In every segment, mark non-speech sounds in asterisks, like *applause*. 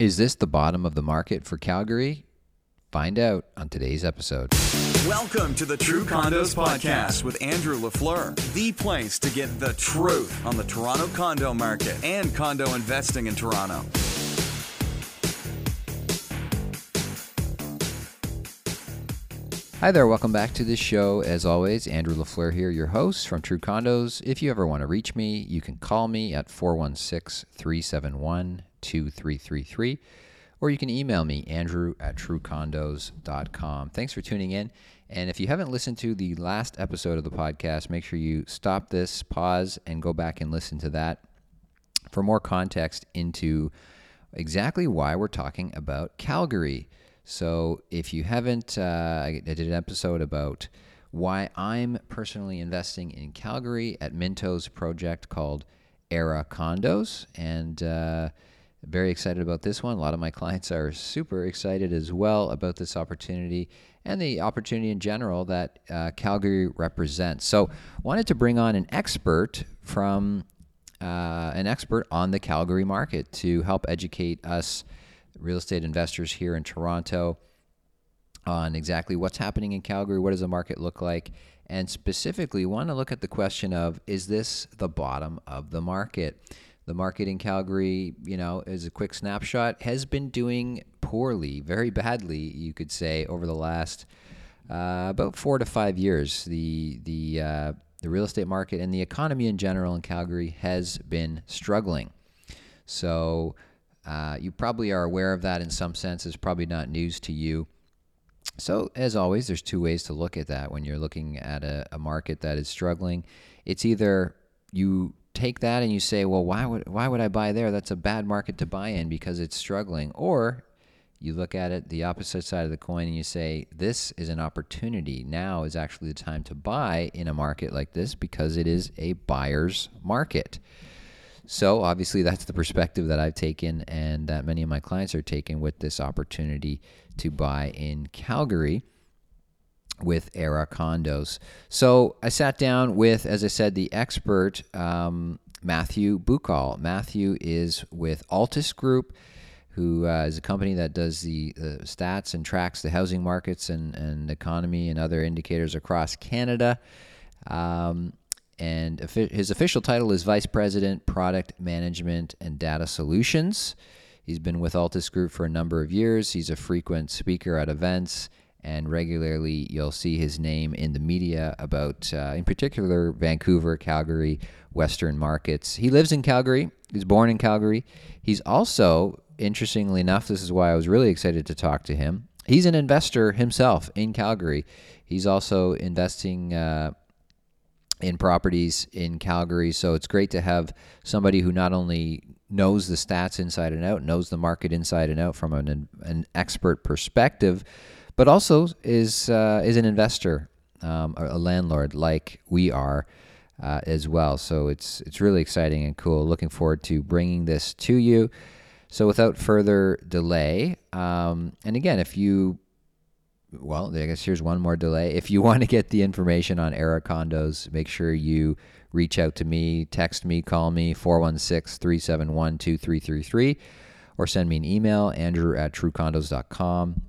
Is this the bottom of the market for Calgary? Find out on today's episode. Welcome to the True Condos Podcast with Andrew LaFleur, the place to get the truth on the Toronto condo market and condo investing in Toronto. Hi there, welcome back to the show. As always, Andrew LaFleur here, your host from True Condos. If you ever want to reach me, you can call me at 416 371 2333 or you can email me, andrew at truecondos.com. Thanks for tuning in. And if you haven't listened to the last episode of the podcast, make sure you stop this, pause, and go back and listen to that for more context into exactly why we're talking about Calgary. So if you haven't, uh, I did an episode about why I'm personally investing in Calgary at Minto's project called Era Condos. And, uh, very excited about this one. A lot of my clients are super excited as well about this opportunity and the opportunity in general that uh, Calgary represents. So, wanted to bring on an expert from uh, an expert on the Calgary market to help educate us real estate investors here in Toronto on exactly what's happening in Calgary, what does the market look like, and specifically want to look at the question of is this the bottom of the market? The market in Calgary, you know, as a quick snapshot, has been doing poorly, very badly, you could say, over the last uh, about four to five years. The the uh, the real estate market and the economy in general in Calgary has been struggling. So uh, you probably are aware of that in some sense. It's probably not news to you. So, as always, there's two ways to look at that when you're looking at a, a market that is struggling. It's either you take that and you say, well, why would why would I buy there? That's a bad market to buy in because it's struggling. Or you look at it the opposite side of the coin and you say, this is an opportunity. Now is actually the time to buy in a market like this because it is a buyer's market. So obviously that's the perspective that I've taken and that many of my clients are taking with this opportunity to buy in Calgary with Era Condos. So I sat down with, as I said, the expert um, Matthew Boukall. Matthew is with Altus Group, who uh, is a company that does the uh, stats and tracks the housing markets and, and economy and other indicators across Canada. Um, and his official title is Vice President, Product Management and Data Solutions. He's been with Altus Group for a number of years. He's a frequent speaker at events and regularly you'll see his name in the media about, uh, in particular, Vancouver, Calgary, Western markets. He lives in Calgary. He's born in Calgary. He's also, interestingly enough, this is why I was really excited to talk to him. He's an investor himself in Calgary. He's also investing. Uh, in properties in Calgary. So it's great to have somebody who not only knows the stats inside and out, knows the market inside and out from an, an expert perspective, but also is uh, is an investor, um, a landlord like we are uh, as well. So it's it's really exciting and cool. Looking forward to bringing this to you. So without further delay, um, and again, if you well, I guess here's one more delay. If you *laughs* want to get the information on Era Condos, make sure you reach out to me, text me, call me, 416 371 2333, or send me an email, andrew at truecondos.com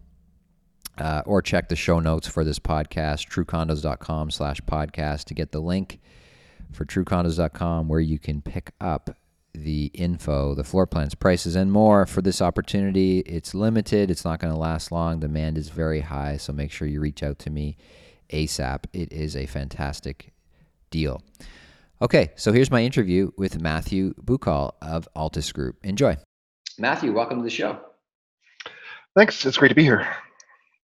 uh, or check the show notes for this podcast, truecondos.com slash podcast to get the link for truecondos.com where you can pick up the info, the floor plans, prices, and more for this opportunity. It's limited. It's not going to last long. Demand is very high, so make sure you reach out to me ASAP. It is a fantastic deal. Okay, so here's my interview with Matthew Boukall of Altus Group. Enjoy. Matthew, welcome to the show. Thanks. It's great to be here.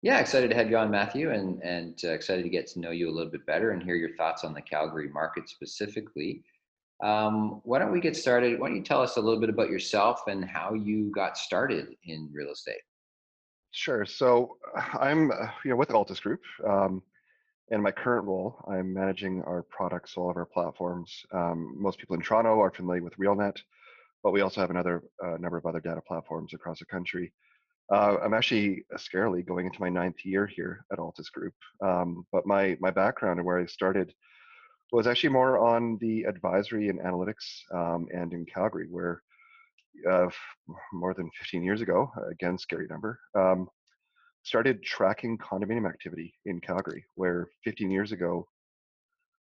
Yeah, excited to have you on, Matthew, and and uh, excited to get to know you a little bit better and hear your thoughts on the Calgary market specifically. Um, why don't we get started? Why don't you tell us a little bit about yourself and how you got started in real estate? Sure. So I'm uh, you know with Altus Group. Um, in my current role, I'm managing our products, all of our platforms. Um, most people in Toronto are familiar with RealNet, but we also have another uh, number of other data platforms across the country. Uh, I'm actually uh, scarily going into my ninth year here at Altus Group. Um, but my my background and where I started was actually more on the advisory and analytics um, and in Calgary, where uh, more than 15 years ago, again, scary number, um, started tracking condominium activity in Calgary, where 15 years ago,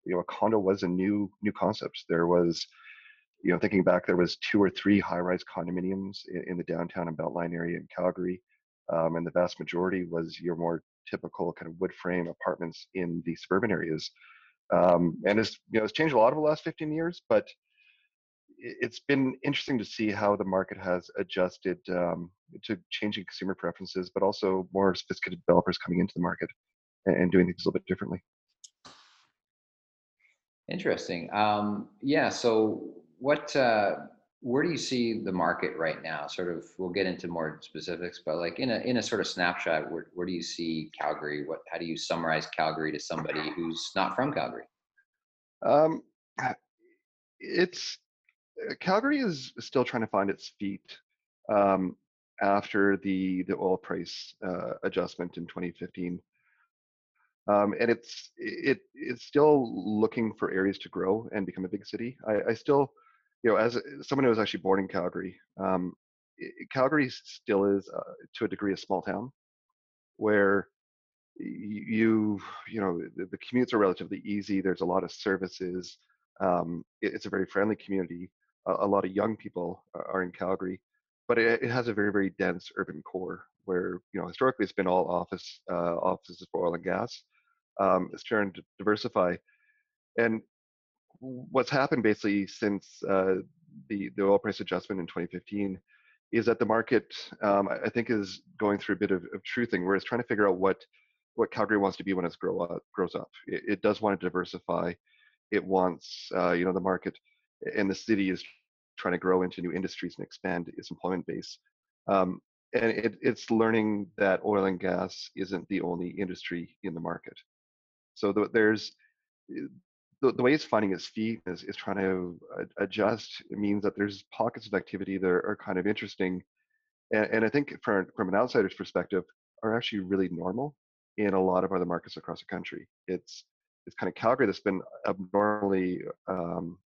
you know, a condo was a new new concept. There was, you know, thinking back, there was two or three high-rise condominiums in, in the downtown and Beltline area in Calgary, um, and the vast majority was your more typical kind of wood frame apartments in the suburban areas. Um, and it's you know it's changed a lot over the last 15 years, but it's been interesting to see how the market has adjusted um, to changing consumer preferences, but also more sophisticated developers coming into the market and doing things a little bit differently. Interesting. Um, yeah. So, what, uh, where do you see the market right now? Sort of, we'll get into more specifics, but like in a in a sort of snapshot, where where do you see Calgary? What, how do you summarize Calgary to somebody who's not from Calgary? Um, it's Calgary is still trying to find its feet um, after the the oil price uh, adjustment in 2015. Um, and it's it it's still looking for areas to grow and become a big city. I, I still, you know, as someone who was actually born in Calgary, um, Calgary still is uh, to a degree a small town, where you you know the, the, commutes are relatively easy. There's a lot of services. Um, it, it's a very friendly community. A, a, lot of young people are in Calgary, but it, it, has a very very dense urban core where you know historically it's been all office uh, offices for oil and gas um, is trying to diversify. And what's happened basically since uh, the the oil price adjustment in 2015 is that the market, um, I think, is going through a bit of, of truthing, where it's trying to figure out what what Calgary wants to be when it grow up, grows up. It, it, does want to diversify. It wants, uh, you know, the market and the city is trying to grow into new industries and expand its employment base. Um, and it, it's learning that oil and gas isn't the only industry in the market. So the, there's the, the way it's finding its feet is, is trying to adjust. It means that there's pockets of activity that are kind of interesting, and, and I think from from an outsider's perspective, are actually really normal in a lot of other markets across the country. It's it's kind of Calgary that's been abnormally um,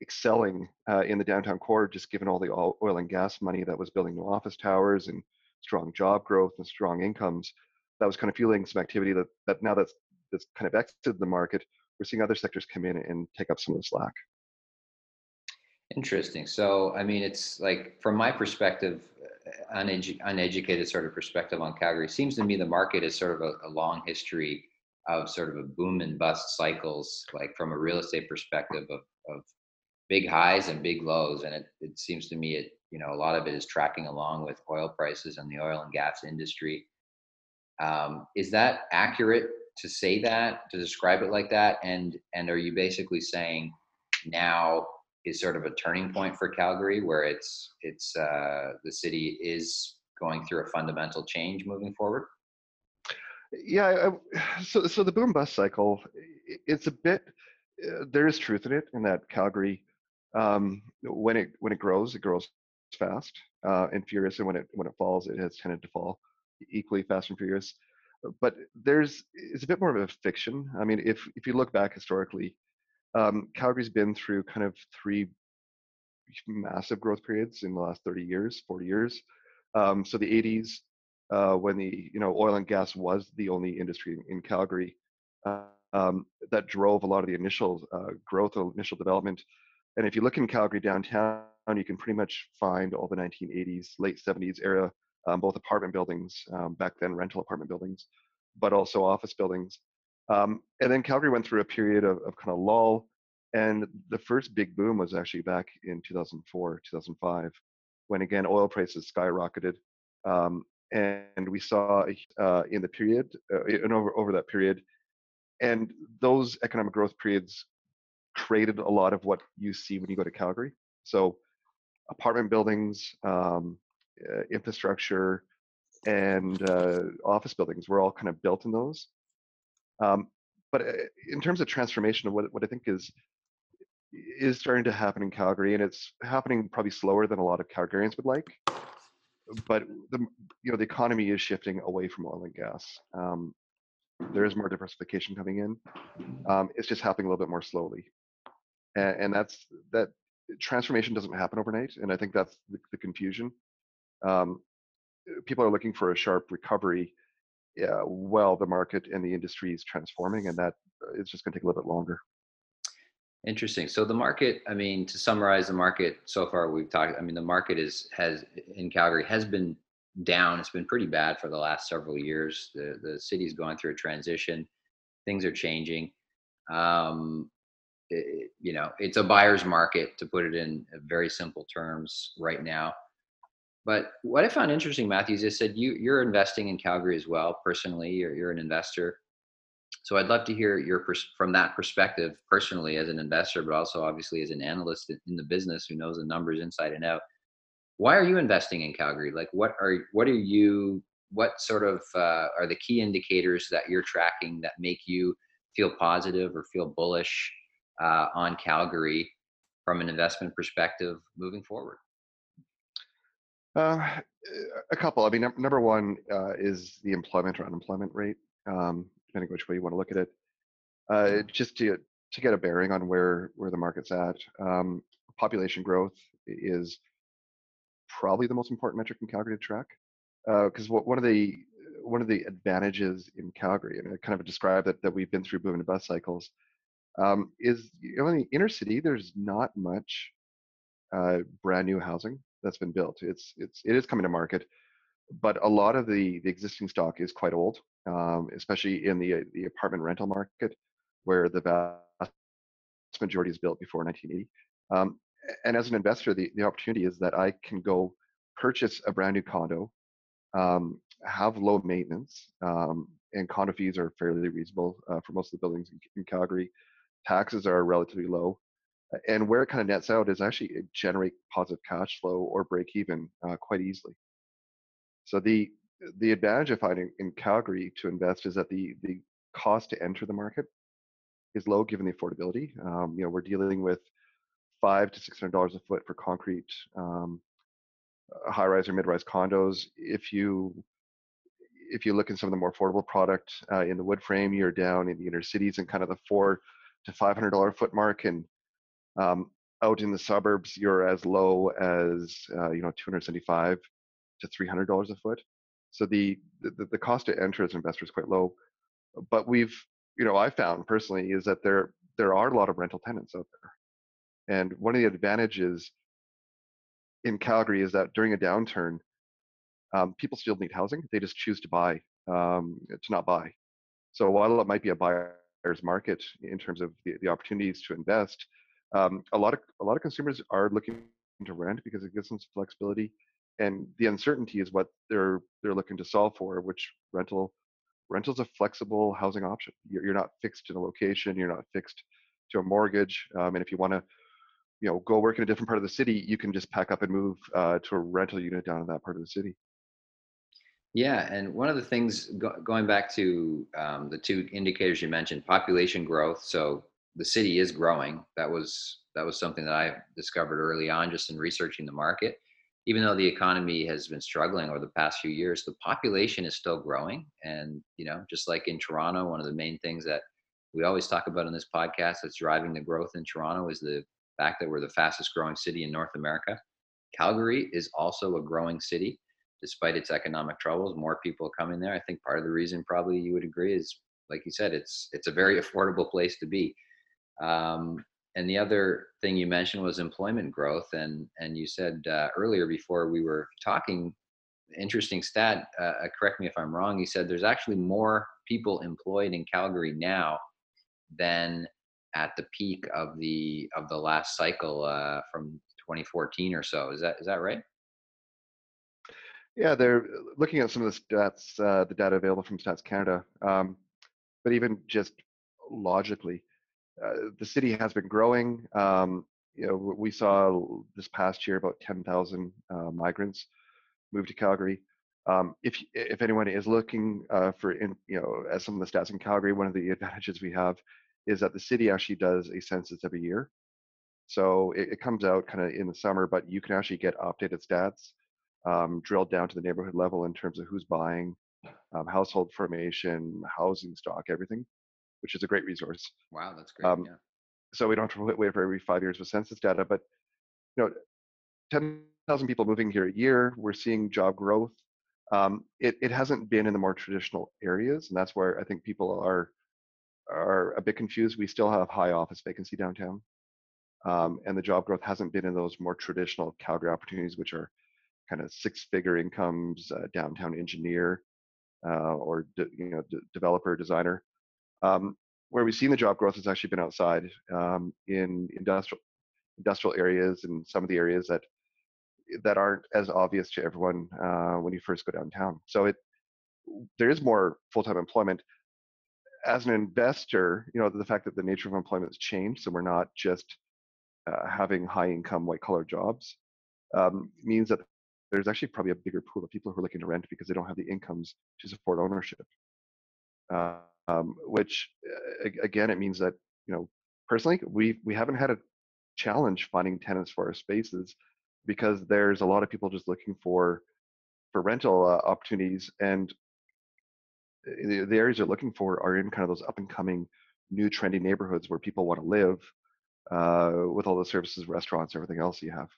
excelling uh, in the downtown core, just given all the oil and gas money that was building new office towers and strong job growth and strong incomes that was kind of fueling some activity that, that now that's, that's kind of exited the market, we're seeing other sectors come in and take up some of the slack. Interesting. So, I mean, it's like from my perspective, uh, unedu- uneducated sort of perspective on Calgary, seems to me the market is sort of a, a, long history of sort of a boom and bust cycles, like from a real estate perspective of, of big highs and big lows. And it, it seems to me it, you know, a lot of it is tracking along with oil prices and the oil and gas industry. Um, is that accurate to say that, to describe it like that? And and are you basically saying now is sort of a turning point for Calgary, where it's it's uh, the city is going through a fundamental change moving forward? Yeah, so so the boom bust cycle, it's a bit. Uh, there is truth in it, in that Calgary, um, when it when it grows, it grows fast uh, and furious, and when it when it falls, it has tended to fall equally Fast and Furious. But there's it's a bit more of a fiction. I mean, if if you look back historically, um, Calgary's been through kind of three massive growth periods in the last 30 years, 40 years. Um, so the 80s, uh, when the you know oil and gas was the only industry in, Calgary, uh, um, that drove a lot of the initial uh, growth, initial development. And if you look in Calgary downtown, you can pretty much find all the 1980s, late 70s era um, both apartment buildings, um, back then rental apartment buildings, but also office buildings. Um, and then Calgary went through a period of, of kind of lull. And the first big boom was actually back in 2004, 2005, when again oil prices skyrocketed. Um, and we saw uh, in the period, uh, and over, over that period, and those economic growth periods created a lot of what you see when you go to Calgary. So apartment buildings, um, uh, infrastructure and uh, office buildings were all kind of built in those. Um, but uh, in terms of transformation of what, what I think is is starting to happen in Calgary, and it's happening probably slower than a lot of Calgarians would like. But the you know the economy is shifting away from oil and gas. Um, there is more diversification coming in. Um, it's just happening a little bit more slowly, and, and that's that transformation doesn't happen overnight, and I think that's the, the confusion. Um, people are looking for a sharp recovery yeah, while the market and the industry is transforming, and that uh, it's just going to take a little bit longer. Interesting. So the market, I mean, to summarize the market so far, we've talked. I mean, the market is has in Calgary has been down. It's been pretty bad for the last several years. The the city's going through a transition. Things are changing. Um, it, you know, it's a buyer's market to put it in very simple terms right now. But what I found interesting, Matthews, is said you you're investing in Calgary as well personally. You're you're an investor. So I'd love to hear your pers- from that perspective personally as an investor, but also obviously as an analyst in the business who knows the numbers inside and out. Why are you investing in Calgary? Like, what are what are you? What sort of uh, are the key indicators that you're tracking that make you feel positive or feel bullish uh, on Calgary from an investment perspective moving forward? Uh, a couple. I mean, number one uh, is the employment or unemployment rate, um, depending which way you want to look at it. Uh, just to to get a bearing on where where the market's at. Um, population growth is probably the most important metric in Calgary to track, because uh, one of the one of the advantages in Calgary, and I kind of described that that we've been through boom and bust cycles, um, is you know, in the inner city there's not much uh, brand new housing that's been built. It's it's it is coming to market, but a lot of the the existing stock is quite old, um, especially in the the apartment rental market, where the vast majority is built before 1980. Um, and as an investor, the, the opportunity is that I can go purchase a brand new condo, um, have low maintenance, um, and condo fees are fairly reasonable uh, for most of the buildings in, in Calgary. Taxes are relatively low, and where it kind of nets out is actually generate positive cash flow or break even uh, quite easily. So the the advantage of finding in Calgary to invest is that the the cost to enter the market is low given the affordability. Um, you know, we're dealing with five to six hundred dollars a foot for concrete um, uh, high-rise or mid-rise condos. If you if you look in some of the more affordable product uh, in the wood frame, you're down in the inner cities and kind of the four to five hundred dollar foot mark, and um, out in the suburbs, you're as low as uh, you know 275 to 300 dollars a foot. So the, the the cost to enter as an investor is quite low. But we've you know I found personally is that there there are a lot of rental tenants out there, and one of the advantages in Calgary is that during a downturn, um, people still need housing. They just choose to buy um, to not buy. So while it might be a buyer's market in terms of the, the opportunities to invest, um, a lot of a lot of consumers are looking to rent because it gives them some flexibility, and the uncertainty is what they're they're looking to solve for. Which rental rental is a flexible housing option. You're, you're not fixed in a location. You're not fixed to a mortgage. Um, and if you want to, you know, go work in a different part of the city, you can just pack up and move uh, to a rental unit down in that part of the city. Yeah, and one of the things go, going back to um, the two indicators you mentioned, population growth. So the city is growing. That was that was something that I discovered early on just in researching the market. Even though the economy has been struggling over the past few years, the population is still growing. And you know, just like in Toronto, one of the main things that we always talk about in this podcast that's driving the growth in Toronto is the fact that we're the fastest growing city in North America. Calgary is also a growing city despite its economic troubles. More people are coming there. I think part of the reason probably you would agree is like you said, it's it's a very affordable place to be. Um, and the other thing you mentioned was employment growth, and and you said uh, earlier before we were talking, interesting stat. Uh, uh, correct me if I'm wrong. You said there's actually more people employed in Calgary now than at the peak of the of the last cycle uh, from 2014 or so. Is that is that right? Yeah, they're looking at some of the stats, uh, the data available from Stats Canada. Um, but even just logically, uh, the city has been growing. Um, you know, we saw this past year about 10,000 uh, migrants move to Calgary. Um, if if anyone is looking uh, for, in, you know, as some of the stats in Calgary, one of the *laughs* advantages we have is that the city actually does a census every year. So it, it comes out kind of in the summer, but you can actually get updated stats um, drilled down to the neighborhood level in terms of who's buying, um, household formation, housing stock, everything which is a great resource. Wow, that's great. Um, yeah. So we don't have to wait for every five years with census data, but you know, 10,000 people moving here a year. We're seeing job growth. Um, it, it hasn't been in the more traditional areas, and that's where I think people are are a bit confused. We still have high office vacancy downtown, um, and the job growth hasn't been in those more traditional Calgary opportunities, which are kind of six-figure incomes, uh, downtown engineer, uh, or de, you know de- developer designer. Um, where we've seen the job growth has actually been outside um, in industrial industrial areas and some of the areas that that aren't as obvious to everyone uh, when you first go downtown. So it there is more full-time employment. As an investor, you know the fact that the nature of employment has changed, so we're not just uh, having high-income white-collar jobs, um, means that there's actually probably a bigger pool of people who are looking to rent because they don't have the incomes to support ownership. Uh, um, which uh, again, it means that you know personally we we haven't had a challenge finding tenants for our spaces because there's a lot of people just looking for for rental uh, opportunities and the, the areas they're looking for are in kind of those up and coming new trendy neighborhoods where people want to live uh, with all the services restaurants everything else you have.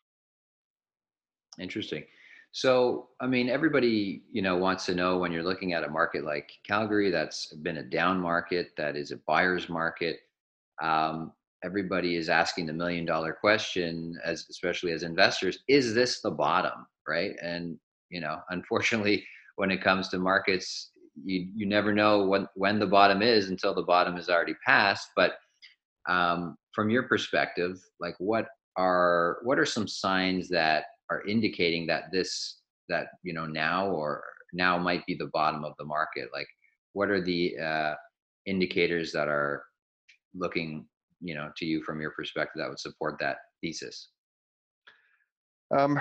Interesting so i mean everybody you know wants to know when you're looking at a market like calgary that's been a down market that is a buyer's market. Um, everybody is asking the million dollar question as especially as investors is this the bottom right? And you know *laughs* unfortunately when it comes to markets you you never know when when the bottom is until the bottom is already passed. But um, from your perspective like what are what are some signs that are indicating that this that you know now or now might be the bottom of the market like what are the uh, indicators that are looking you know to you from your perspective that would support that thesis? Um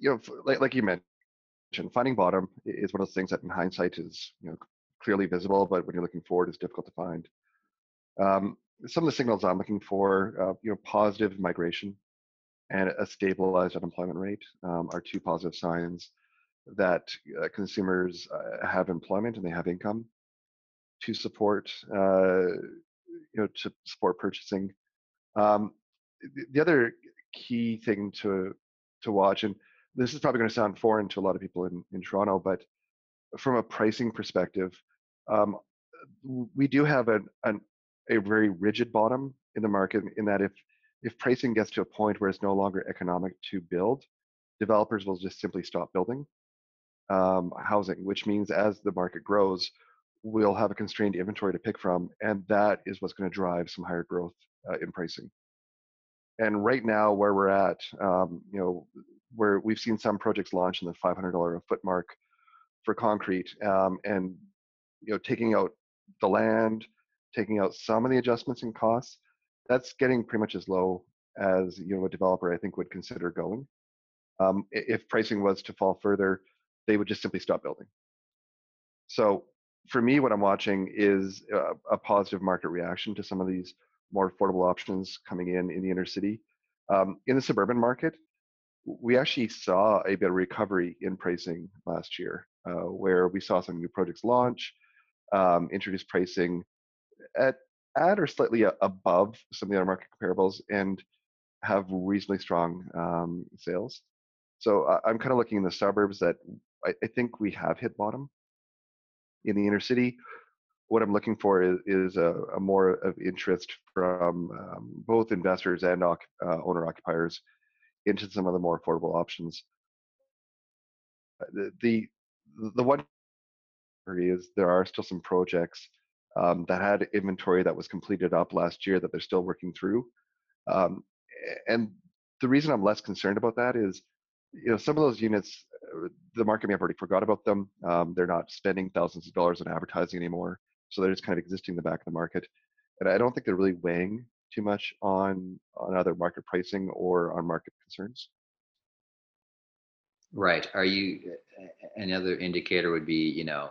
you know like, like you mentioned finding bottom is one of those things that in hindsight is you know clearly visible but when you're looking forward it's difficult to find. Um, some of the signals i'm looking for uh, you know positive migration and a stabilized unemployment rate um, are two positive signs that uh, consumers uh, have employment and they have income to support uh, you know to support purchasing. Um, the other key thing to to watch, and this is probably going to sound foreign to a lot of people in, in Toronto, but from a pricing perspective, um, we do have an, an, a very rigid bottom in the market in that if if pricing gets to a point where it's no longer economic to build, developers will just simply stop building um, housing, which means as the market grows, we'll have a constrained inventory to pick from, and that is what's going to drive some higher growth uh, in pricing. And right now, where we're at, um, you know, where we've seen some projects launch in the $500 a foot mark for concrete, um, and you know, taking out the land, taking out some of the adjustments in costs, that's getting pretty much as low as you know a developer I think would consider going. Um, if pricing was to fall further, they would just simply stop building. So for me, what I'm watching is a, a, positive market reaction to some of these more affordable options coming in in the inner city. Um, in the suburban market, we actually saw a bit of recovery in pricing last year, uh, where we saw some new projects launch, um, introduce pricing at at or slightly above some of the other market comparables, and have reasonably strong um, sales. So uh, I'm kind of looking in the suburbs that I, I think we have hit bottom in the inner city. What I'm looking for is, is a, a, more of interest from um, both investors and uh, owner occupiers into some of the more affordable options. Uh, the, the, the one is there are still some projects um, that had inventory that was completed up last year that they're still working through. Um, and the reason I'm less concerned about that is, you know, some of those units the market may have already forgot about them. Um, they're not spending thousands of dollars on advertising anymore, so they're just kind of existing in the back of the market. And I don't think they're really weighing too much on on either market pricing or on market concerns. Right. Are you another indicator would be you know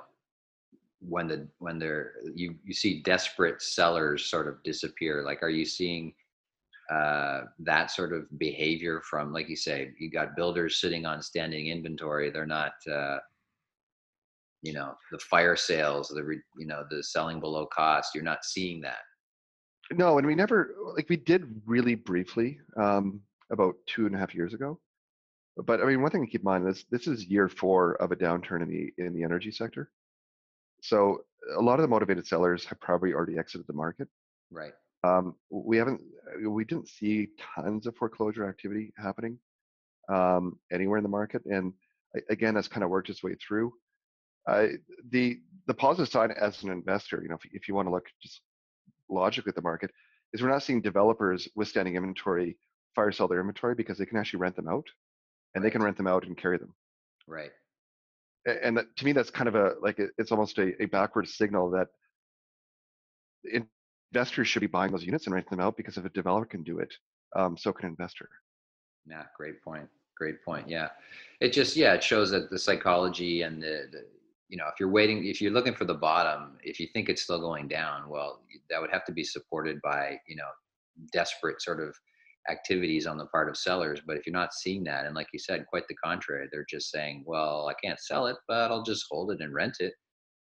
when the when they're you you see desperate sellers sort of disappear. Like, are you seeing uh, that sort of behavior from, like you say, you got builders sitting on standing inventory. They're not, uh, you know, the fire sales, the you know, the selling below cost. You're not seeing that. No, and we never like we did really briefly um, about two and a half years ago. But I mean, one thing to keep in mind is this is year four of a downturn in the in the energy sector. So a lot of the motivated sellers have probably already exited the market. Right. Um, we haven't we didn't see tons of foreclosure activity happening um, anywhere in the market, and again, that's kind of worked its way through. Uh, the the positive side as an investor, you know, if, if you want to look just logically at the market, is we're not seeing developers with standing inventory fire sell their inventory because they can actually rent them out, and right. they can rent them out and carry them. Right. And that, to me, that's kind of a like it's almost a, a backward signal that investors should be buying those units and renting them out because if a developer can do it, um, so can an investor. Yeah, great point. Great point. Yeah, it just yeah it shows that the psychology and the, the you know if you're waiting if you're looking for the bottom if you think it's still going down well that would have to be supported by you know desperate sort of activities on the part of sellers but if you're not seeing that and like you said quite the contrary they're just saying well i can't sell it but i'll just hold it and rent it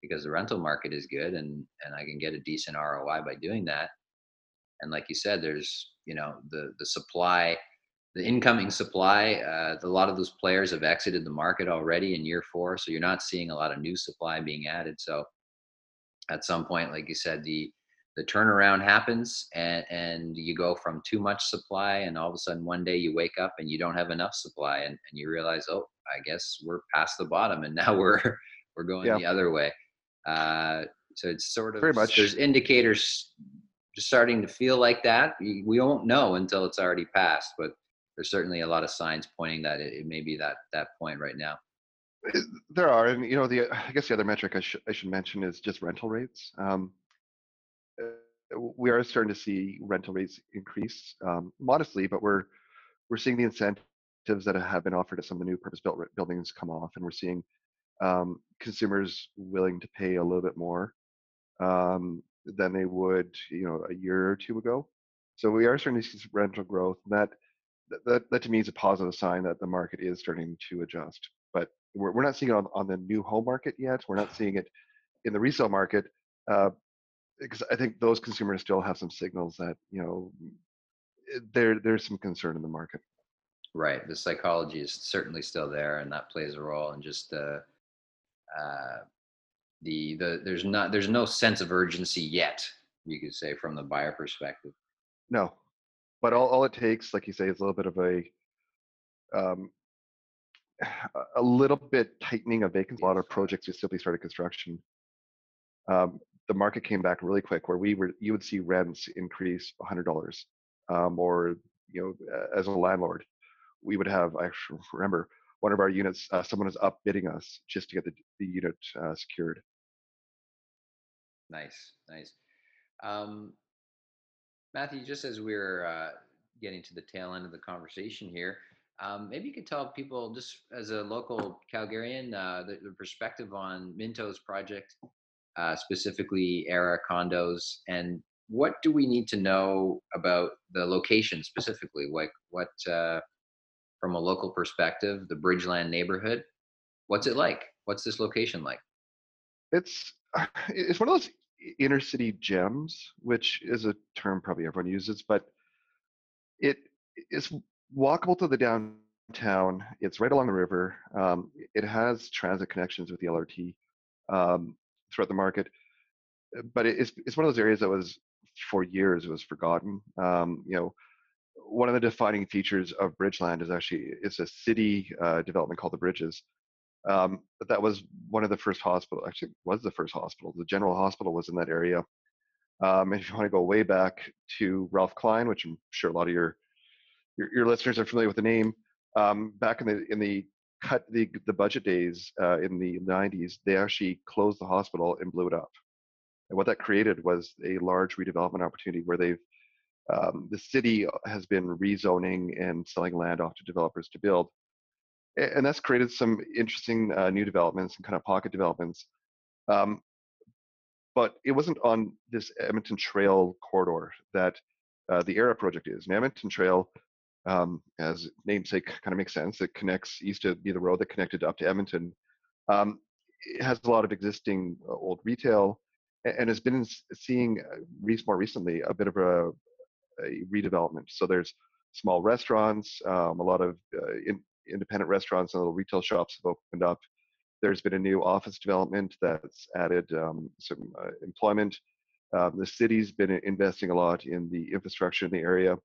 because the rental market is good and and i can get a decent roi by doing that and like you said there's you know the the supply the incoming supply, uh, a lot of those players have exited the market already in year four, so you're not seeing a lot of new supply being added. So at some point, like you said, the the turnaround happens and and you go from too much supply and all of a sudden one day you wake up and you don't have enough supply and, and you realize oh i guess we're past the bottom and now *laughs* we're we're going yeah. the other way uh, so it's sort of Very much. there's indicators just starting to feel like that we won't know until it's already passed but there's certainly a lot of signs pointing that it, it may be that that point right now. There are, and you know, the I guess the other metric I should I should mention is just rental rates. Um, we are starting to see rental rates increase um, modestly, but we're we're seeing the incentives that have been offered at some of the new purpose-built buildings come off, and we're seeing um, consumers willing to pay a little bit more um, than they would, you know, a year or two ago. So we are starting to see rental growth, and that that, that to me is a positive sign that the market is starting to adjust. But we're, we're not seeing it on, on the new home market yet. We're not seeing it in the resale market uh, because I think those consumers still have some signals that you know there there's some concern in the market. Right. The psychology is certainly still there, and that plays a role. And just the uh, the the there's not there's no sense of urgency yet. You could say from the buyer perspective. No, but all, all it takes, like you say, is a little bit of a um, a little bit tightening of vacancy. A lot of projects just simply started construction. Um, the market came back really quick, where we were you would see rents increase hundred dollars, um, or you know, as a landlord, we would have. I *laughs* remember one of our units, uh, someone was up bidding us just to get the, the unit uh, secured. Nice, nice. Um, Matthew, just as we're uh, getting to the tail end of the conversation here, um, maybe you could tell people, just as a local Calgarian, uh, the, the, perspective on Minto's project, uh, specifically Era condos, and what do we need to know about the location specifically? Like what, uh, from a local perspective, the Bridgeland neighborhood, what's it like? What's this location like? It's *sighs* it's one of those inner city gems, which is a term probably everyone uses, but it is walkable to the downtown. It's right along the river. Um, it has transit connections with the LRT um, throughout the market, but it's it's one of those areas that was for years was forgotten. Um, you know, one of the defining features of Bridgeland is actually it's a city uh, development called the Bridges, um, but that was one of the first hospital. Actually, was the first hospital. The General Hospital was in that area. Um, and if you want to go way back to Ralph Klein, which I'm sure a lot of your your, your listeners are familiar with the name, um, back in the in the cut the the budget days uh, in the 90s, they actually closed the hospital and blew it up. And what that created was a large redevelopment opportunity where they've um, the city has been rezoning and selling land off to developers to build and that's created some interesting uh, new developments and kind of pocket developments. Um, but it wasn't on this Edmonton Trail corridor that uh, the ERA project is. And Edmonton Trail, um, as namesake kind of makes sense, it connects used to be the road that connected up to Edmonton. Um, it has a lot of existing uh, old retail. and has been seeing more recently a bit of a, a redevelopment. So there's small restaurants, um, a lot of uh, in, independent restaurants and little retail shops have opened up. There's been a new office development that's added um, some uh, employment. Um, the city's been investing a lot in the infrastructure in the area.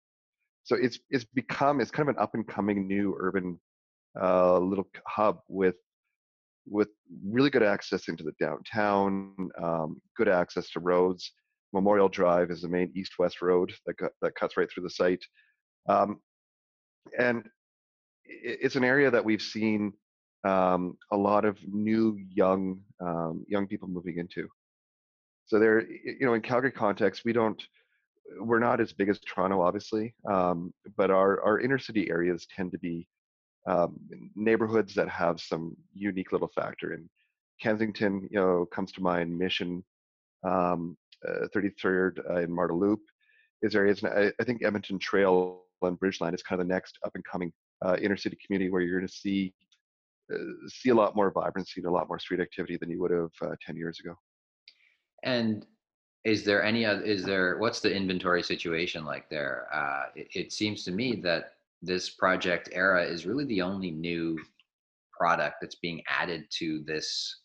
So it's it's become it's kind of an up and coming new urban uh, little hub with with really good access into the downtown, um, good access to roads. Memorial Drive is the main east-west road that that cuts right through the site, um, and it's an area that we've seen um, a lot of new young um, young people moving into. So there, you know, in Calgary context, we don't, we're not as big as Toronto, obviously, um, but our our inner city areas tend to be um, neighborhoods that have some unique little factor. And Kensington, you know, comes to mind. Mission, um, uh, 33rd uh, in Marda Loop is areas. And I, I, think Edmonton Trail and Bridgeland is kind of the next up and coming uh, inner city community where you're going to see uh, see a lot more vibrancy and a lot more street activity than you would have uh, 10 years ago. And is there any other, is there, what's the inventory situation like there? Uh, it, it seems to me that this project era is really the only new product that's being added to this,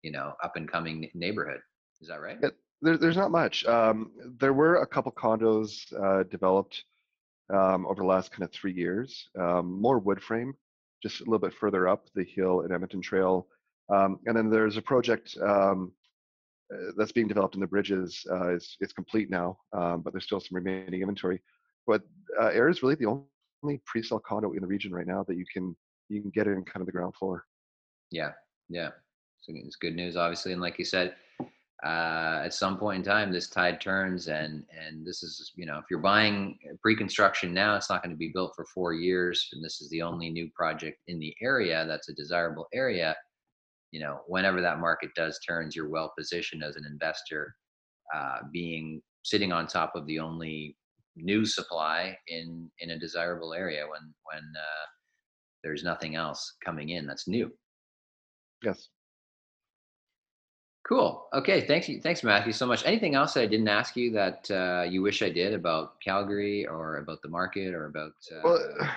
you know, up and coming neighborhood. Is that right? Yeah, there, there's not much. Um, there were a couple condos uh, developed um, over the last kind of three years, um, more wood frame, just a little bit further up the hill at Edmonton Trail. Um, and then there's a project um, that's being developed in the bridges. Uh, it's, it's complete now, um, but there's still some remaining inventory. But uh, Era is really the only pre-sale condo in the region right now that you can you can get in kind of the ground floor. Yeah, yeah, so it's good news, obviously, and like you said, uh, at some point in time this tide turns and and this is you know if you're buying pre-construction now it's not going to be built for four years and this is the only new project in the area that's a desirable area you know whenever that market does turns you're well positioned as an investor uh, being sitting on top of the only new supply in in a desirable area when when uh, there's nothing else coming in that's new yes Cool. Okay. Thanks. Thanks, Matthew, so much. Anything else that I didn't ask you that uh, you wish I did about Calgary or about the market or about? Uh... Well,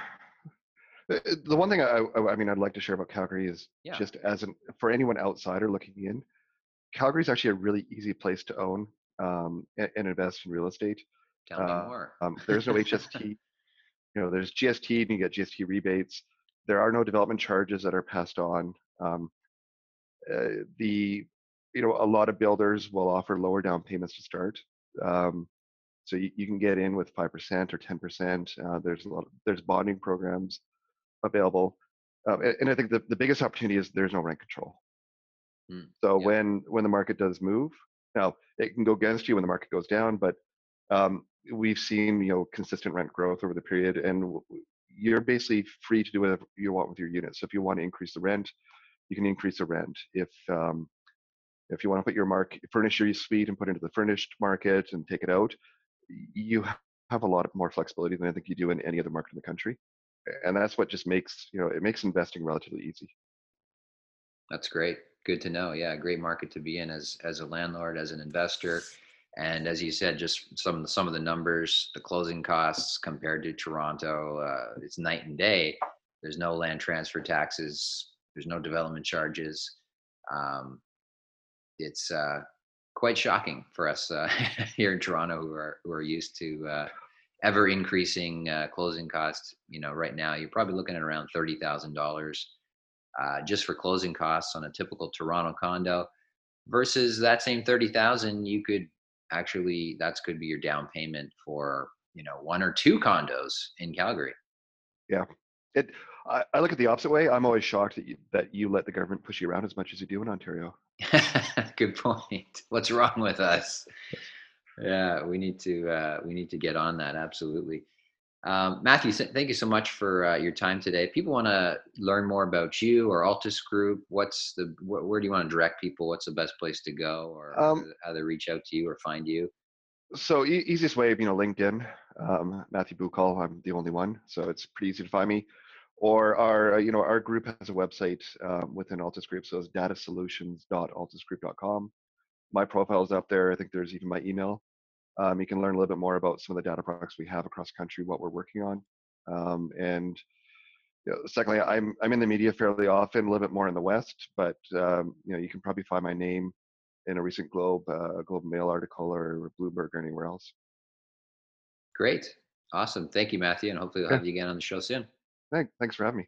the one thing I, I mean, I'd like to share about Calgary is yeah. just as an for anyone outsider looking in, Calgary is actually a really easy place to own um, and, and, invest in real estate. Tell me uh, more. um, there's no HST. *laughs* you know, there's GST and you get GST rebates. There are no development charges that are passed on. Um, uh, the you know, a lot of builders will offer lower down payments to start. Um, so you, you, can get in with 5% or 10%. Uh, there's a lot of, there's bonding programs available. Um, and, and, I think the, the biggest opportunity is there's no rent control. Mm, so yeah. when, when the market does move, now it can go against you when the market goes down, but um, we've seen, you know, consistent rent growth over the period and you're basically free to do whatever you want with your units. So if you want to increase the rent, you can increase the rent. If um, if you want to put your mark, furnish your suite and put into the furnished market and take it out, you have a lot more flexibility than I think you do in any other market in the country. And that's what just makes, you know, it makes investing relatively easy. That's great. Good to know. Yeah, great market to be in as as a landlord, as an investor. And as you said, just some some of the numbers, the closing costs compared to Toronto, uh, it's night and day. There's no land transfer taxes. There's no development charges. Um, it's uh, quite shocking for us uh, *laughs* here in Toronto who are who are used to uh, ever increasing uh, closing costs. You know, right now you're probably looking at around thirty thousand uh, dollars just for closing costs on a typical Toronto condo, versus that same thirty thousand you could actually that's could be your down payment for you know one or two condos in Calgary. Yeah, it. I, I look at the opposite way. I'm always shocked that you, that you let the government push you around as much as you do in Ontario. *laughs* Good point. What's wrong with us? Yeah, we need to uh, we need to get on that. Absolutely. Um, Matthew, thank you so much for uh, your time today. If people want to learn more about you or Altus Group, what's the wh- where do you want to direct people? What's the best place to go, or um, how they reach out to you or find you? So e- easiest way, you know, LinkedIn. Um, Matthew Boukall. I'm the only one, so it's pretty easy to find me or our uh, you know our group has a website um, within Altus Group, so it's datasolutions.altusgroup.com. my profile is up there. I think there's even my email. Um, you can learn a little bit more about some of the data products we have across country, what we're working on, um, and you know, secondly, I'm I'm in the media fairly often, a little bit more in the West, but um, you know, you can probably find my name in a recent Globe uh, Globe Mail article or Bloomberg or anywhere else. Great, awesome. Thank you, Matthew, and hopefully we'll have you again on the show soon. Thanks. Thanks for having me.